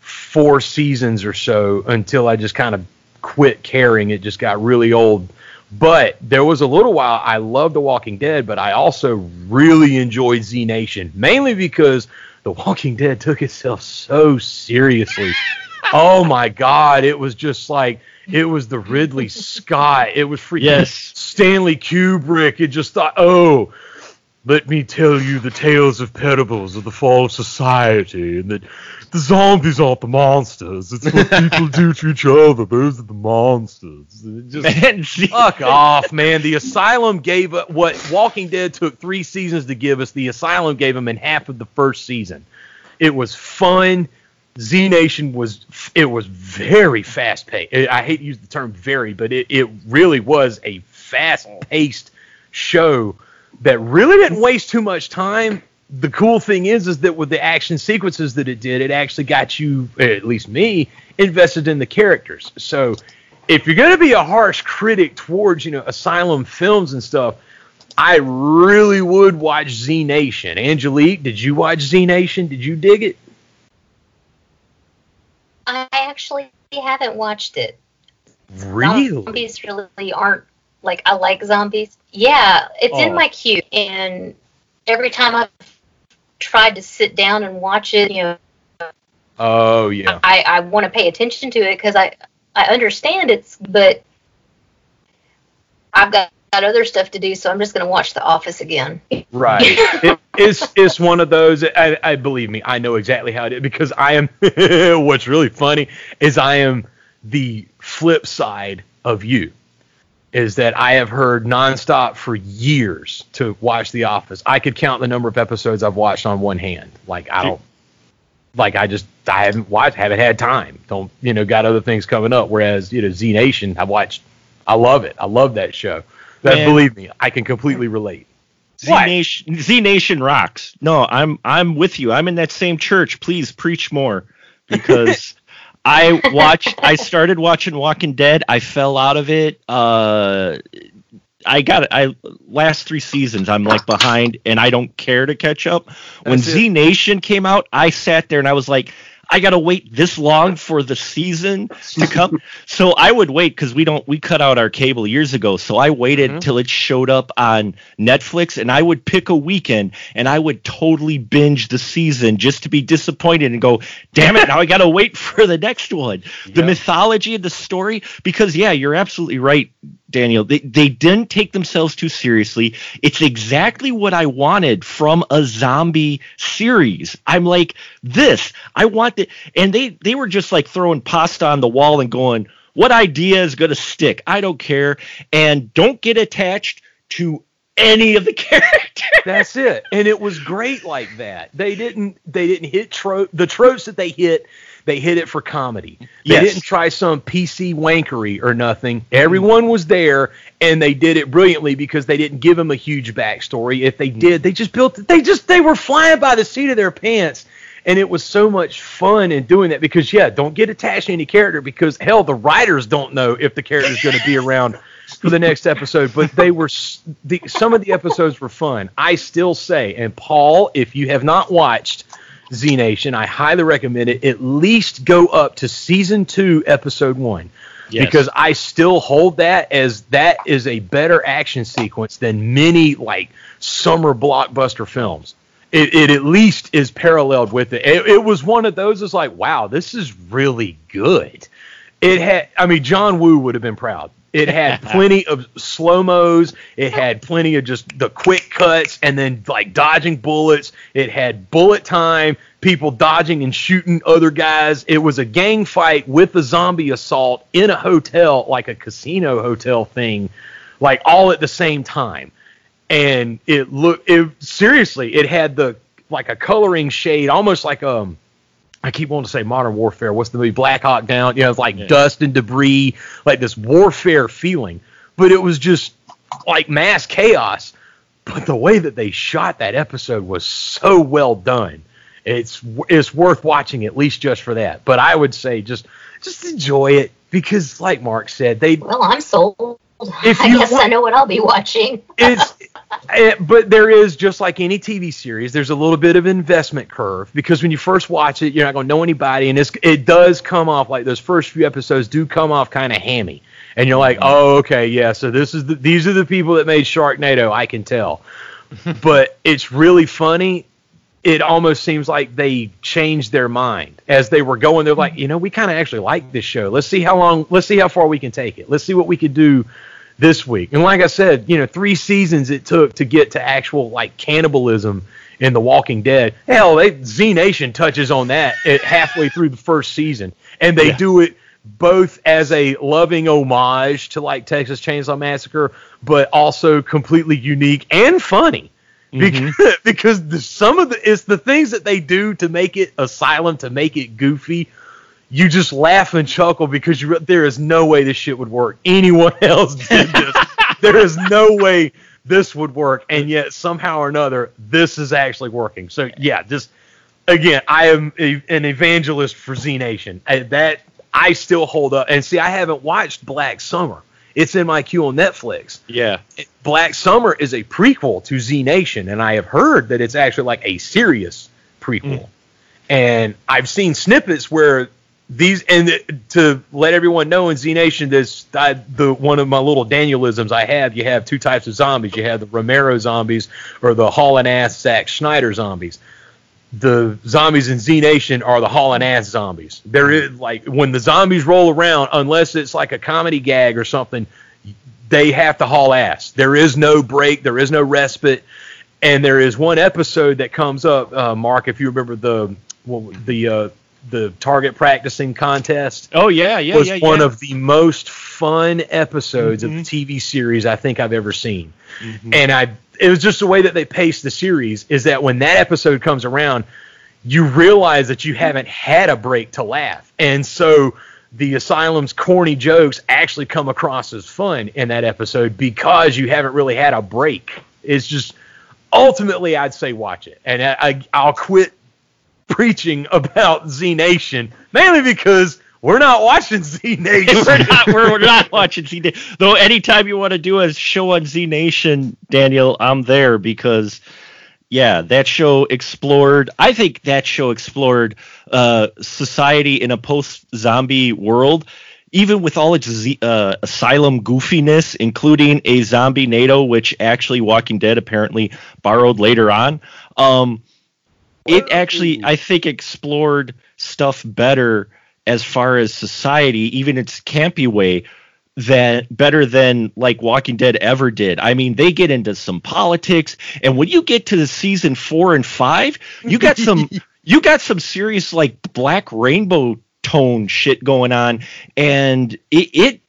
four seasons or so until I just kind of quit caring. It just got really old. But there was a little while I loved The Walking Dead, but I also really enjoyed Z Nation, mainly because The Walking Dead took itself so seriously. oh my God, it was just like it was the Ridley Scott. It was freaking Yes. Stanley Kubrick. It just thought, oh, let me tell you the tales of parables of the fall of society, and that the zombies aren't the monsters. It's what people do to each other. Those are the monsters. Just Man, fuck off, man. The Asylum gave what Walking Dead took three seasons to give us. The Asylum gave them in half of the first season. It was fun. Z Nation was it was very fast paced. I hate to use the term very, but it, it really was a fast paced show that really didn't waste too much time. The cool thing is is that with the action sequences that it did, it actually got you, at least me, invested in the characters. So if you're gonna be a harsh critic towards, you know, asylum films and stuff, I really would watch Z Nation. Angelique, did you watch Z Nation? Did you dig it? Actually haven't watched it. Really? Zombies really aren't like I like zombies. Yeah, it's in Oh. my queue, and every time I've tried to sit down and watch it, you know, Oh yeah. I, I want to pay attention to it because I I understand it's, but I've got, got other stuff to do, so I'm just going to watch The Office again. Right. it, it's it's one of those. I, I believe me. I know exactly how it is because I am. what's really funny is I am the flip side of you. Is that I have heard nonstop for years to watch The Office. I could count the number of episodes I've watched on one hand. Like I don't. Like I just I haven't watched, haven't had time. Don't you know? Got other things coming up. Whereas you know Z Nation, I watched. I love it. I love that show. That Man. believe me, I can completely relate. Z Nation, Z Nation rocks. No, I'm I'm with you. I'm in that same church. Please preach more, because I watched. I started watching Walking Dead. I fell out of it. Uh, I got it. I last three seasons. I'm like behind, and I don't care to catch up. When it. Z Nation came out, I sat there and I was like. I gotta wait this long for the season to come. so I would wait because we don't we cut out our cable years ago. So I waited Mm-hmm. till it showed up on Netflix, and I would pick a weekend and I would totally binge the season just to be disappointed and go, "Damn it! Now I gotta wait for the next one." The mythology of the story, because yeah, you're absolutely right, Daniel. They they didn't take themselves too seriously. It's exactly what I wanted from a zombie series. I'm like, this. I want the and they they were just like throwing pasta on the wall and going, what idea is gonna stick? I don't care. And don't get attached to any of the characters. That's it. And it was great like that. They didn't they didn't hit tro- the tropes that they hit. They hit it for comedy. They Yes. didn't try some PC wankery or nothing. Everyone was there, and they did it brilliantly because they didn't give him a huge backstory. If they did, they just built. They just they were flying by the seat of their pants, and it was so much fun in doing that. Because yeah, don't get attached to any character because hell, the writers don't know if the character is going to be around for the next episode. But they were the, some of the episodes were fun. I still say, and Paul, if you have not watched Z Nation, I highly recommend it. At least go up to season two, episode one. Yes. Because I still hold that as that is a better action sequence than many like summer blockbuster films. It, it at least is paralleled with it. it. It was one of those. It's like, wow, this is really good. It had, I mean, John Woo would have been proud. It had plenty of slow mos. It had plenty of just the quick cuts and then like dodging bullets. It had bullet time, people dodging and shooting other guys. It was a gang fight with a zombie assault in a hotel, like a casino hotel thing, like all at the same time. And it looked, it seriously, it had the like a coloring shade, almost like um. I keep wanting to say Modern Warfare. What's the movie? Black Hawk Down. You know, it's like dust and debris, like this warfare feeling. But it was just like mass chaos. But the way that they shot that episode was so well done. It's it's worth watching at least just for that. But I would say just just enjoy it because, like Mark said, they. Well, I'm sold. If I guess wa- I know what I'll be watching. it's eh, but there is just like any TV series, there's a little bit of investment curve because when you first watch it, you're not going to know anybody, and it's, it does come off like those first few episodes do come off kind of hammy, and you're like, oh, okay, yeah, so this is the, these are the people that made Sharknado, I can tell, but it's really funny. It almost seems like they changed their mind as they were going. They're like, you know, we kind of actually like this show. Let's see how long. Let's see how far we can take it. Let's see what we could do this week. And like I said, you know, three seasons it took to get to actual like cannibalism in The Walking Dead. Hell, they, Z Nation touches on that at halfway through the first season, and they Yeah. do it both as a loving homage to like Texas Chainsaw Massacre, but also completely unique and funny. Mm-hmm. Because, because the, some of the it's the things that they do to make it asylum to make it goofy you just laugh and chuckle because you, there is no way this shit would work. Anyone else did this. there is no way this would work, and yet somehow or another, this is actually working. So yeah, just again, I am a, an evangelist for Z Nation. I- That I still hold up, and see, I haven't watched Black Summer. It's in my queue on Netflix. Yeah. Black Summer is a prequel to Z Nation, and I have heard that it's actually like a serious prequel. Mm. And I've seen snippets where these and to let everyone know in Z Nation, this I, the one of my little Danielisms I have. You have two types of zombies. You have the Romero zombies or the hauling ass Zack Snyder zombies. The zombies in Z Nation are the hauling ass zombies. There is like when the zombies roll around, unless it's like a comedy gag or something, they have to haul ass. There is no break. There is no respite. And there is one episode that comes up, uh, Mark, if you remember the well, the uh, the target practicing contest. Oh yeah, yeah, was yeah, one yeah. of the most fun episodes Mm-hmm. of the TV series I think I've ever seen. And I it was just the way that they paced the series is that when that episode comes around, you realize that you haven't had a break to laugh. And so the asylum's corny jokes actually come across as fun in that episode because you haven't really had a break. It's just ultimately I'd say watch it. And I, I I'll quit preaching about Z Nation mainly because we're not watching Z Nation. we're not we're, we're not watching Z Nation. Though anytime you want to do a show on Z Nation, Daniel, I'm there because yeah, that show explored I think that show explored uh, society in a post zombie world. Even with all its Z, uh, asylum goofiness, including a zombie NATO, which actually Walking Dead apparently borrowed later on, um, it actually I think explored stuff better as far as society, even its campy way, than better than like Walking Dead ever did. I mean, they get into some politics, and when you get to the season four and five, you got some you got some serious like black rainbow tone shit going on, and it, it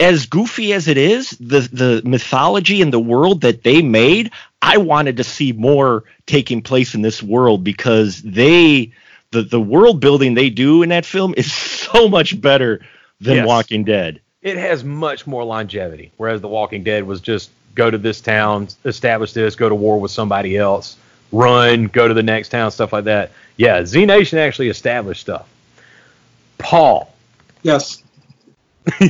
as goofy as it is, the the mythology and the world that they made, I wanted to see more taking place in this world because they the the world building they do in that film is so much better than Yes. Walking Dead. it has much more longevity. Whereas The Walking Dead was just go to this town, establish this, go to war with somebody else, run, go to the next town, stuff like that. Yeah, Z Nation actually established stuff. Paul, Yes.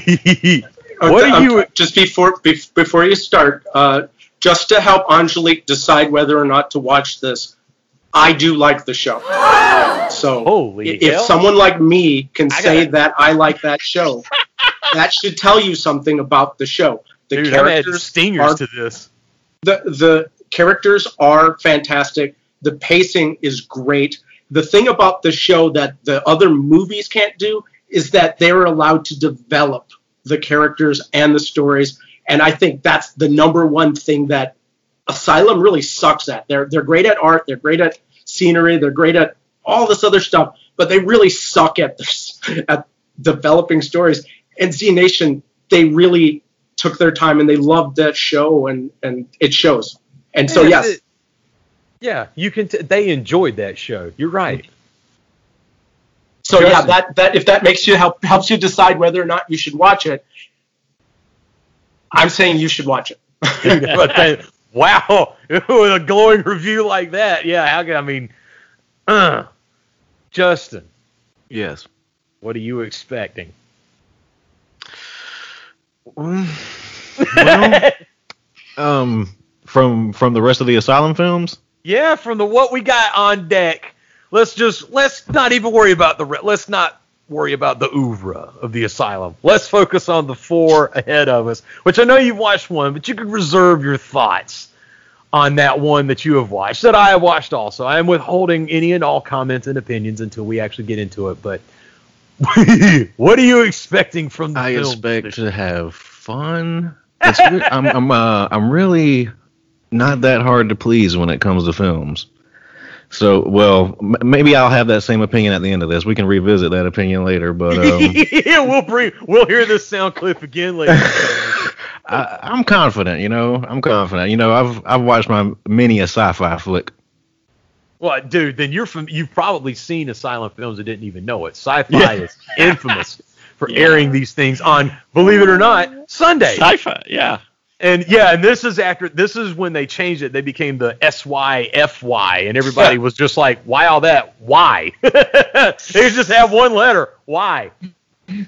What Okay, are you- just before before you start? Uh, just to help Angelique decide whether or not to watch this, I do like the show. So Holy if hell. someone like me can say that I like that show, that should tell you something about the show. The dude, characters stingers are to this. the the characters are fantastic. The pacing is great. The thing about the show that the other movies can't do is that they're allowed to develop the characters and the stories. And I think that's the number one thing that Asylum really sucks at. They're they're great at art, they're great at scenery, they're great at all this other stuff, but they really suck at this, at developing stories. And Z Nation, they really took their time and they loved that show and and it shows. And so Yeah, yes, it- Yeah, you can. T- they enjoyed that show. You're right. So yeah, Justin. that that if that makes you help helps you decide whether or not you should watch it, I'm saying you should watch it. but wow, with a glowing review like that, yeah. How can I mean, uh, Justin? Yes. What are you expecting? Well, um, from from the rest of the Asylum films. Yeah, from the what we got on deck. Let's just let's not even worry about the re- let's not worry about the oeuvre of the asylum. Let's focus on the four ahead of us, which I know you've watched one, but you could reserve your thoughts on that one that you have watched that I have watched also. I am withholding any and all comments and opinions until we actually get into it. But what are you expecting from the I film? expect to have fun. I'm I'm uh, I'm really not that hard to please when it comes to films. So, well, m- maybe I'll have that same opinion at the end of this. We can revisit that opinion later, but um, yeah, we'll bring we'll hear this sound clip again later. I, I'm confident. You know, I'm confident. You know, I've I've watched my many a sci-fi flick. Well, dude, then you're from you've probably seen Asylum films and didn't even know it. Sci-fi is infamous for airing these things on, believe it or not, Sunday. Sci-fi, yeah. And yeah, and this is after this is when they changed it. They became the SYFY, and everybody was just like, "Why all that? Why?" they just have one letter. Why?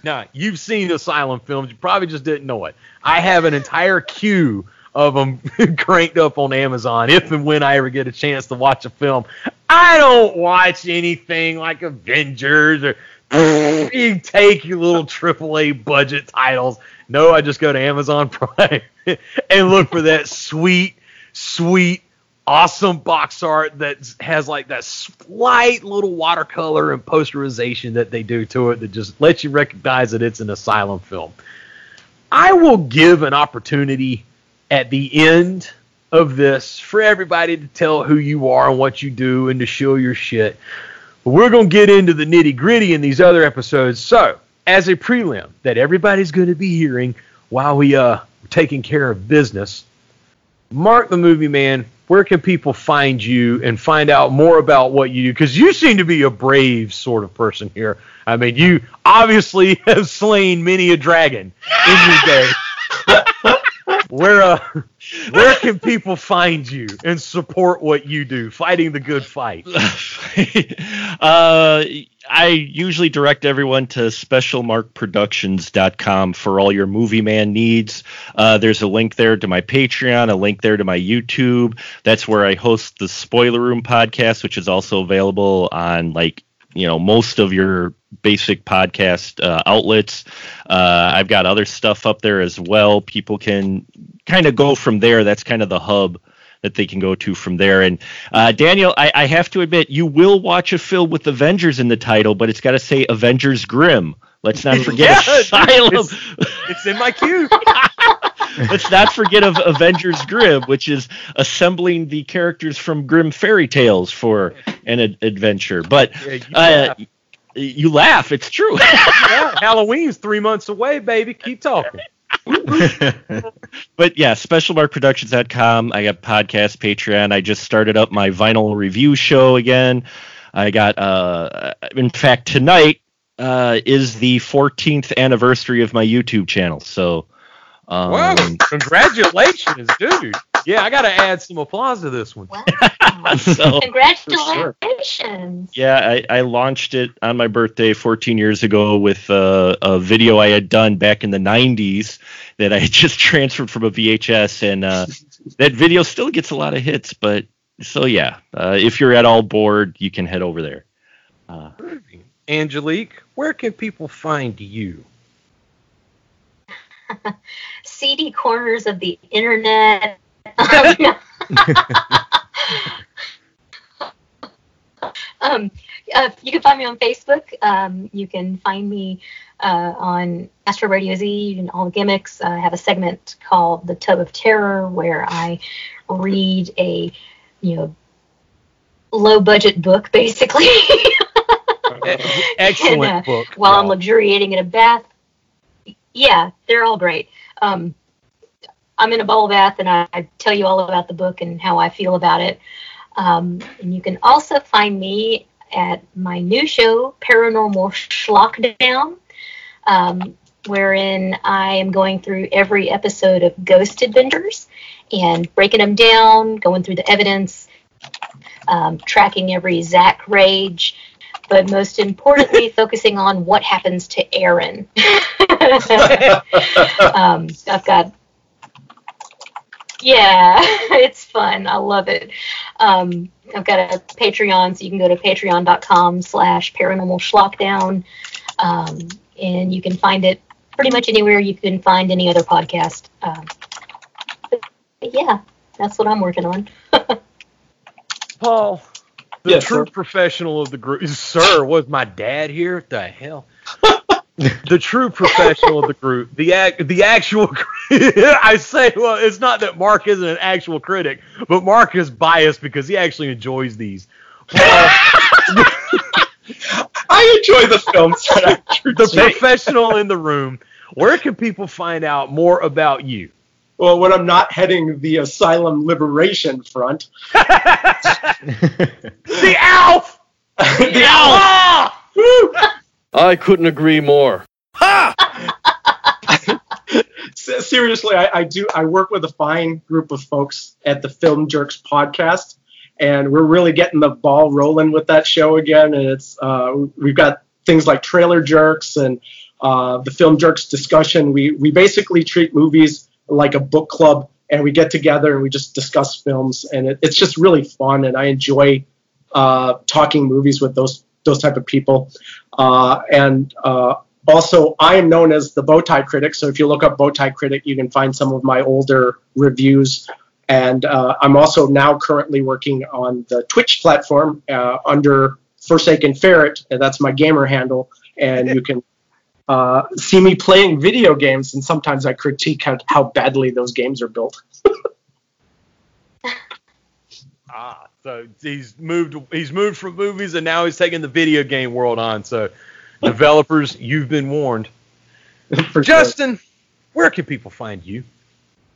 Now you've seen Asylum films. You probably just didn't know it. I have an entire queue of them cranked up on Amazon. If and when I ever get a chance to watch a film, I don't watch anything like Avengers or you take your little AAA budget titles. No, I just go to Amazon Prime and look for that sweet, sweet, awesome box art that has like that slight little watercolor and posterization that they do to it that just lets you recognize that it's an asylum film. I will give an opportunity at the end of this for everybody to tell who you are and what you do and to show your shit. But we're going to get into the nitty gritty in these other episodes. So, as a prelim that everybody's going to be hearing while we uh taking care of business, Mark the Movie Man, where can people find you and find out more about what you do? Because you seem to be a brave sort of person here. I mean, you obviously have slain many a dragon in your day. where uh, where can people find you and support what you do, fighting the good fight? uh, I usually direct everyone to specialmarkproductions.com for all your movie man needs. Uh, there's a link there to my Patreon, a link there to my YouTube. That's where I host the Spoiler Room podcast, which is also available on like you know most of your basic podcast uh, outlets. Uh, I've got other stuff up there as well. People can kind of go from there. That's kind of the hub that they can go to from there. And uh, Daniel, I, I have to admit, you will watch a film with Avengers in the title, but it's got to say Avengers Grimm. Let's not forget Yeah, Asylum. It's, it's in my queue. Let's not forget of Avengers Grimm, which is assembling the characters from Grimm fairy tales for an ad- adventure. But Yeah, you uh, laugh. you laugh, it's true. yeah, Halloween's three months away, baby. Keep talking. but yeah, specialmarkproductions.com. I got podcast, Patreon. I just started up my vinyl review show again. I got, uh, in fact, tonight uh, is the 14th anniversary of my YouTube channel. So, um, Wow, congratulations, dude. Yeah, I got to add some applause to this one. so- Congratulations. Yeah, I, I launched it on my birthday 14 years ago with uh, a video I had done back in the 90s that I had just transferred from a VHS, and uh, that video still gets a lot of hits. But so yeah, uh, if you're at all bored, you can head over there. Uh, Angelique, where can people find you? seedy corners of the internet. Um, uh, you can find me on Facebook. Um, you can find me uh, on Astro Radio Z and all the gimmicks. I have a segment called The Tub of Terror where I read a, you know, low budget book basically. Excellent And, uh, book. while I'm luxuriating in a bath. Yeah, they're all great. Um, I'm in a bubble bath and I, I tell you all about the book and how I feel about it. Um, and you can also find me at my new show, Paranormal Schlockdown, um, wherein I am going through every episode of Ghost Adventures and breaking them down, going through the evidence, um, tracking every Zak rage, but most importantly, focusing on what happens to Aaron. um, I've got yeah, it's fun. I love it. Um, I've got a Patreon, so you can go to patreon.com slash paranormal schlockdown. Um, and you can find it pretty much anywhere you can find any other podcast. Um, but yeah, that's what I'm working on. Paul, the Yes, true sir. professional of the group, sir, was my dad here? What the hell? the true professional of the group, the act, the actual. I say, well, it's not that Mark isn't an actual critic, but Mark is biased because he actually enjoys these. I enjoy the films that I the professional in the room. Where can people find out more about you? Well, when I'm not heading the Asylum Liberation Front, the Alf, the Alf. Ah! I couldn't agree more. S- seriously, I, I do. I work with a fine group of folks at the Film Jerks podcast, and we're really getting the ball rolling with that show again. And it's uh, we've got things like Trailer Jerks and uh, the Film Jerks discussion. We we basically treat movies like a book club, and we get together and we just discuss films, and it, it's just really fun. And I enjoy uh, talking movies with those those type of people. Uh, and uh, also, I am known as the Bowtie Critic. So if you look up Bowtie Critic, you can find some of my older reviews. And uh, I'm also now currently working on the Twitch platform uh, under Forsaken Ferret. And that's my gamer handle. And you can uh, see me playing video games. And sometimes I critique how, how badly those games are built. Ah, so he's moved. He's moved from movies, and now he's taking the video game world on. So, developers, you've been warned. Justin, where can people find you?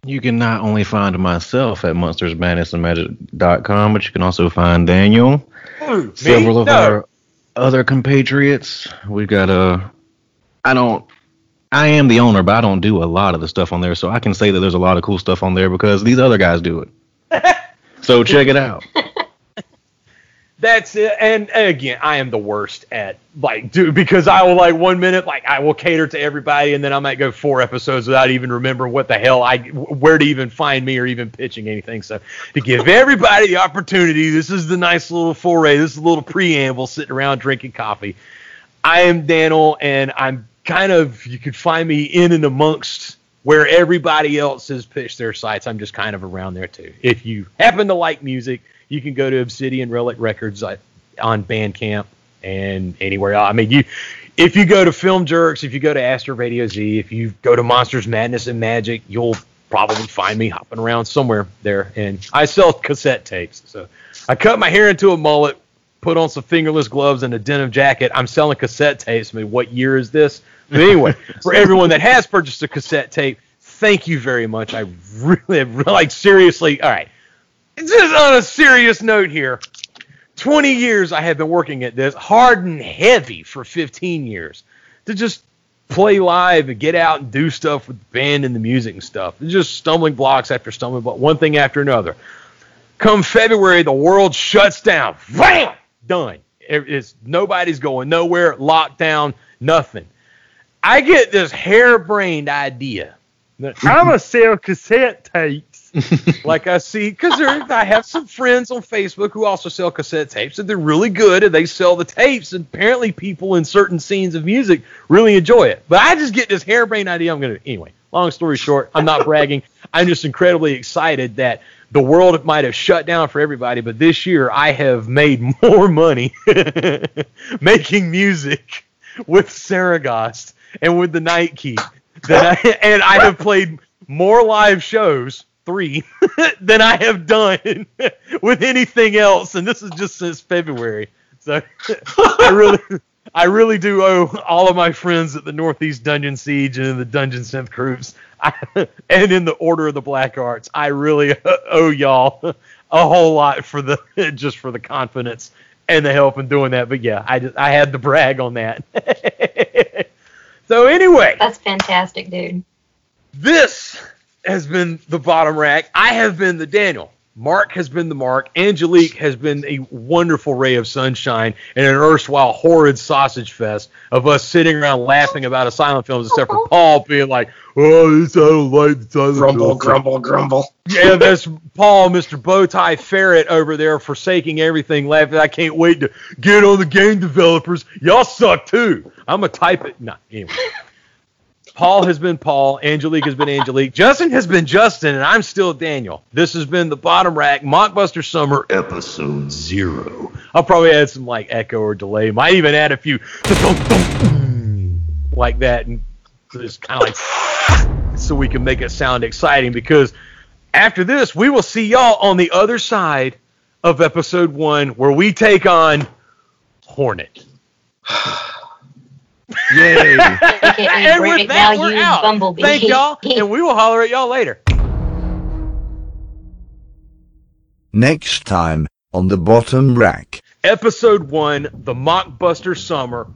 You can not only find myself at monstersmadnessandmagic.com, but you can also find Daniel, Ooh, several me? of No. our other compatriots. We've got a. I don't. I am the owner, but I don't do a lot of the stuff on there, so I can say that there's a lot of cool stuff on there because these other guys do it. so check it out. That's it. And again, I am the worst at like, dude, because I will like one minute, like I will cater to everybody, and then I might go four episodes without even remembering what the hell I, where to even find me or even pitching anything. So to give everybody the opportunity, this is the nice little foray. This is a little preamble, sitting around drinking coffee. I am Daniel, and I'm kind of you could find me in and amongst where everybody else has pitched their sites. I'm just kind of around there too. If you happen to like music, you can go to Obsidian Relic Records uh, on Bandcamp and anywhere else. I mean, you if you go to Film Jerks, if you go to Astro Radio Z, if you go to Monsters Madness and Magic, you'll probably find me hopping around somewhere there. And I sell cassette tapes, so I cut my hair into a mullet, put on some fingerless gloves and a denim jacket. I'm selling cassette tapes. I mean, what year is this? But anyway, for everyone that has purchased a cassette tape, thank you very much. I really, like, seriously, all right. Just on a serious note here, 20 years I have been working at this, hard and heavy for 15 years, to just play live and get out and do stuff with the band and the music and stuff. It's just stumbling blocks after stumbling block, one thing after another. Come February, the world shuts down. Bam! Done. It's nobody's going nowhere. Lockdown. Nothing. I get this harebrained idea I'm gonna sell cassette tapes. like I see, because I have some friends on Facebook who also sell cassette tapes, and they're really good, and they sell the tapes. And apparently, people in certain scenes of music really enjoy it. But I just get this harebrained idea. I'm gonna anyway. Long story short, I'm not bragging. I'm just incredibly excited that the world might have shut down for everybody, but this year I have made more money making music with Saragost and with the Night Key than I, and I have played more live shows, three, than I have done with anything else, and this is just since February. So I really, I really do owe all of my friends at the Northeast Dungeon Siege and in the Dungeon Synth I, and in the Order of the Black Arts. I really owe y'all a whole lot for the just for the confidence and the help in doing that. But yeah, I just I had to brag on that. so anyway, That's fantastic, dude. this has been the bottom rack. I have been the Daniel. Mark has been the Mark. Angelique has been a wonderful ray of sunshine in an erstwhile horrid sausage fest of us sitting around laughing about asylum films, except for Paul being like, "Oh, this I don't like the asylum Grumble, films." grumble, grumble. Yeah, that's Paul, Mr. Bowtie Ferret over there forsaking everything, laughing. I can't wait to get on the game developers. Y'all suck too. I'm gonna type it. No, anyway. Paul has been Paul. Angelique has been Angelique. Justin has been Justin, and I'm still Daniel. This has been the Bottom Rack Mockbuster Summer Episode Zero. I'll probably add some like echo or delay. Might even add a few like that, and just kind of like so we can make it sound exciting. Because after this, we will see y'all on the other side of Episode One, where we take on Hornet. Yay! AKA and with that, Now we're out. Bumblebee. Thank y'all, and we will holler at y'all later. Next time on the bottom rack. Episode one, the Mockbuster Summer.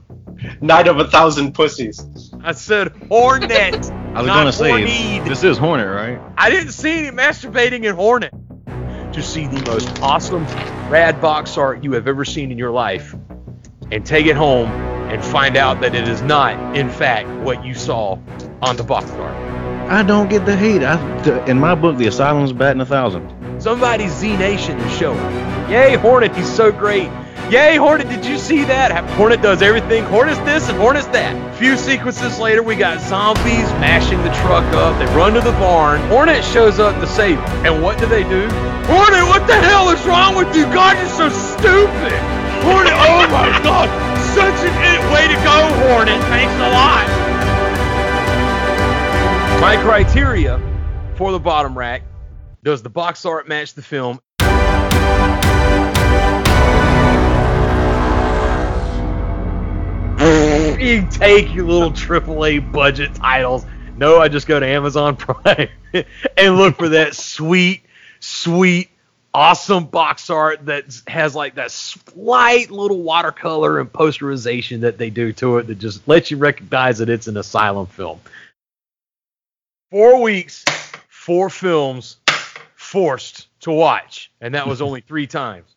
Night of a Thousand Pussies. I said Hornet. I was gonna say Horneed. this is Hornet, right? I didn't see any masturbating in Hornet. To see the most awesome rad box art you have ever seen in your life, and take it home and find out that it is not, in fact, what you saw on the box art. I don't get the hate. I, th- in my book, the asylum's batting a thousand. Somebody Z Nation is showing. Yay, Hornet, he's so great. Yay, Hornet, did you see that? Hornet does everything. Hornet's this and Hornet's that. A few sequences later, we got zombies mashing the truck up. They run to the barn. Hornet shows up to save them. And what do they do? Hornet, what the hell is wrong with you? God, you're so stupid. Hornet, oh my God. Such an it way to go, Hornet. Thanks a lot. My criteria for the bottom rack does the box art match the film? you take your little AAA budget titles. No, I just go to Amazon Prime and look for that sweet, sweet, awesome box art that has like that slight little watercolor and posterization that they do to it that just lets you recognize that it's an asylum film. Four weeks, four films forced to watch, and that was only three times.